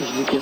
Ждите.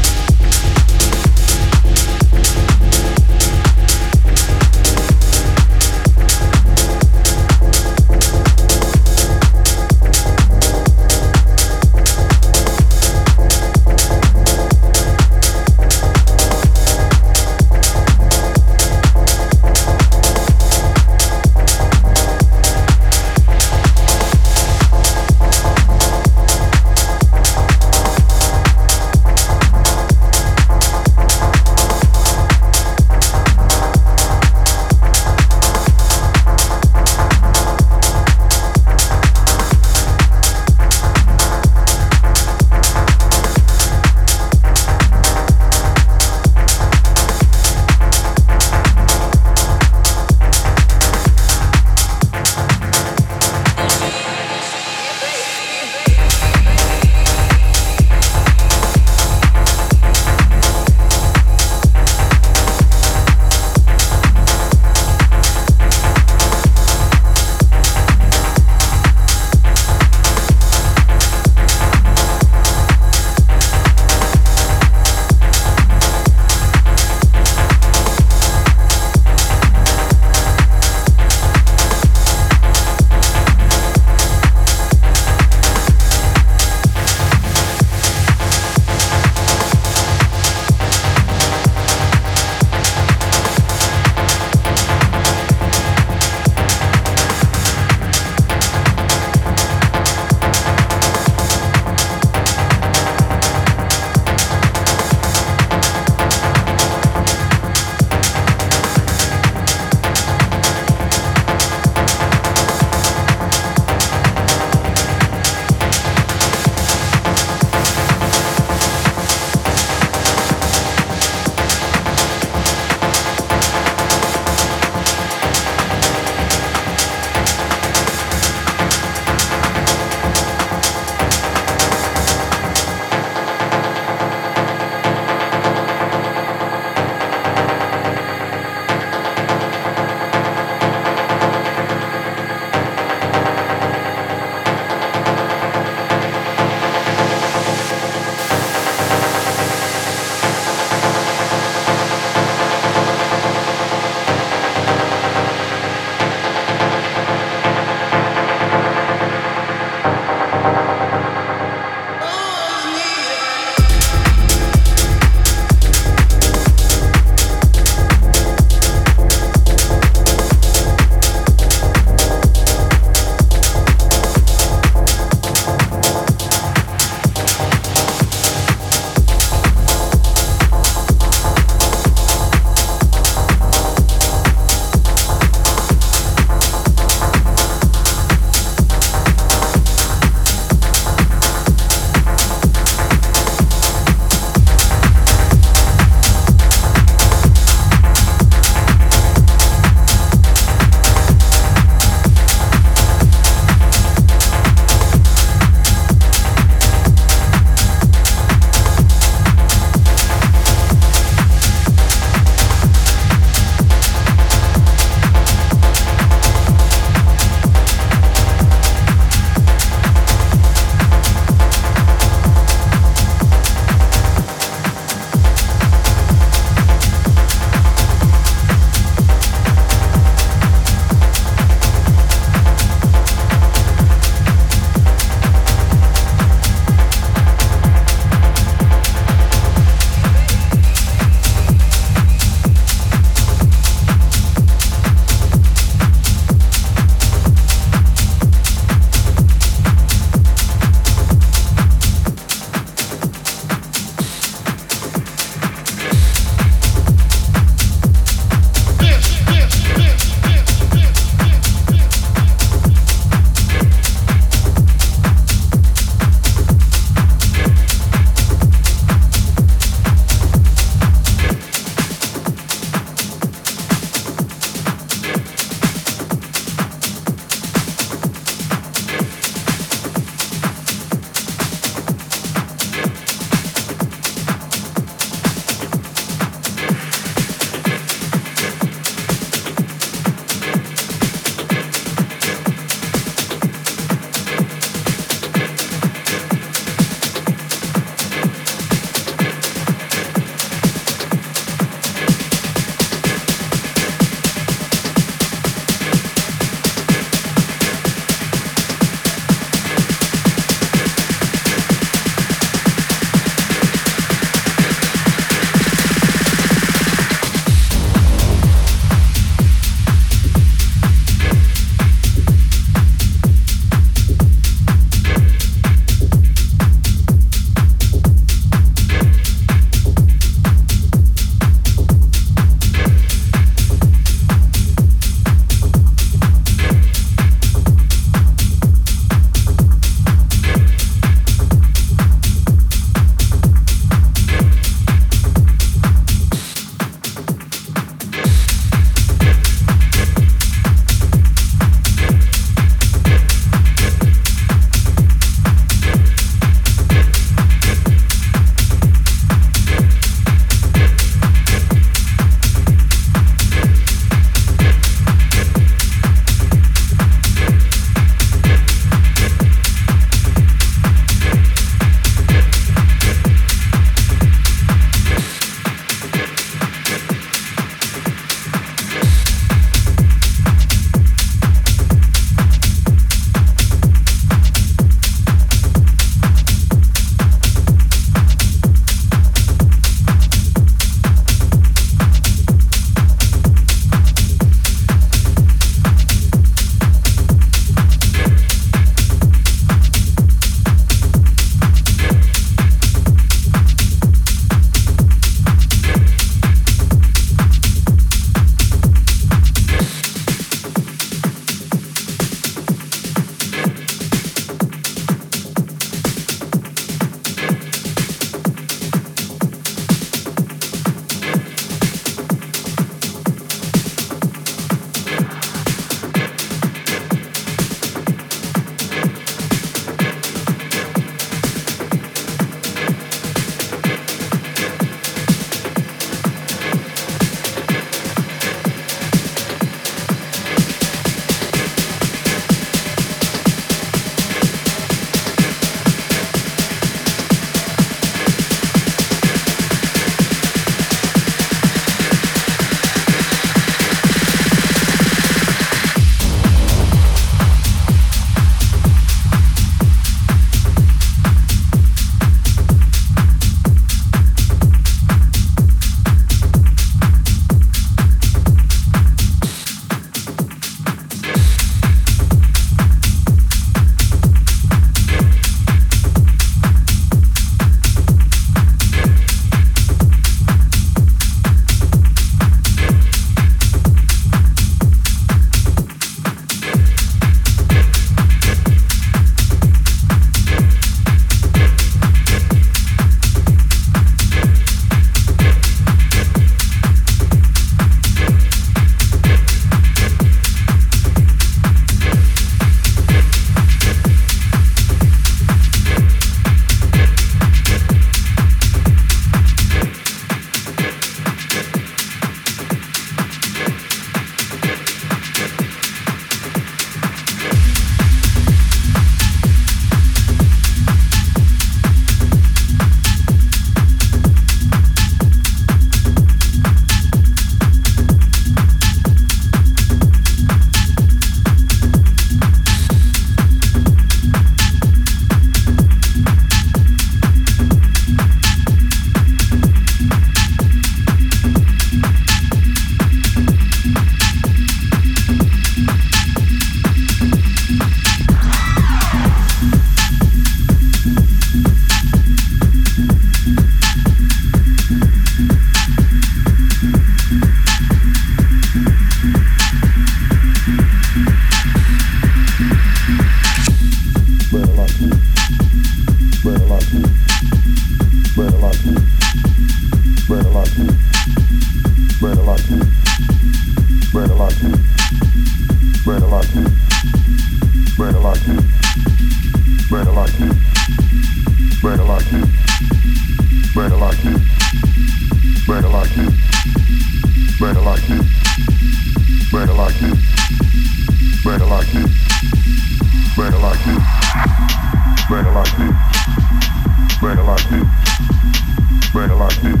like this.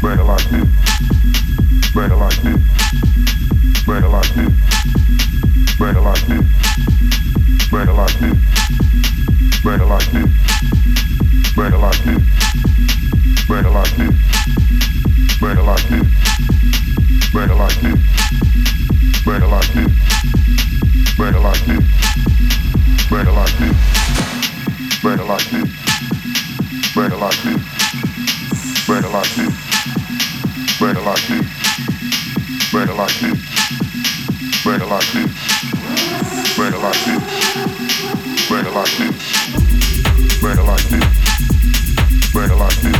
Bang it like this. Bang it like this. Bang it like this. Bang it like this. Bang it like this. Bang it like this. Bang it like this. Bang it like this. Bang it like this. Bang it like this. Bang it like this. Bang it like this. Bang it like this. Bang it like this. Bang it like this like this. Bring it like this. Bring it like this. Bring it like this. Bring it like this. Bring it like this. Bring it like this. Bring it like this.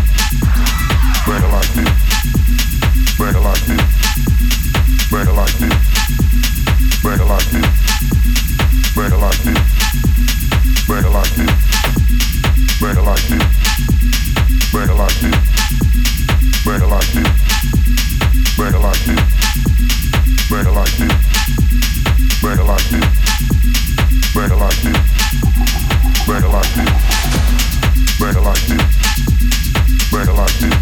Bring it like this. Bring it like this. Bring it like this. Bring it like this. Bring it like this. Bring it like this. Bring it like this. Bring it like this bread like this, bread like this.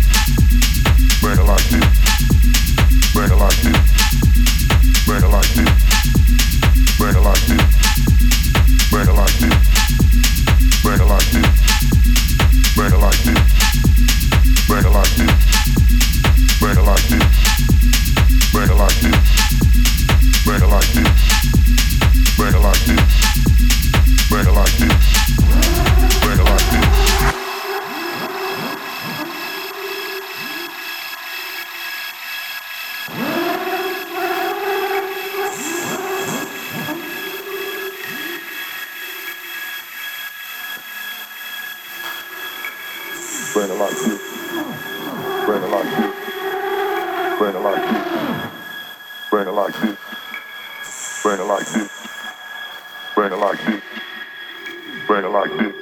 like this. Bring it like this. Bring it like this. Bring it like this.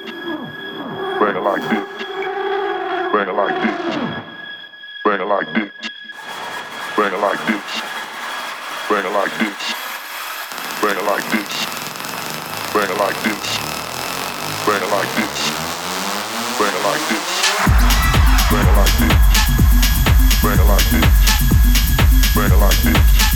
Bring it like this. Bring it like this. Bring it like this. Bring it like this. Bring it like this. Bring it like this. Bring it like this. Bring it like this. Bring it like this. Bring it like this. Bring it like this. Bring it like this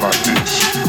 like this.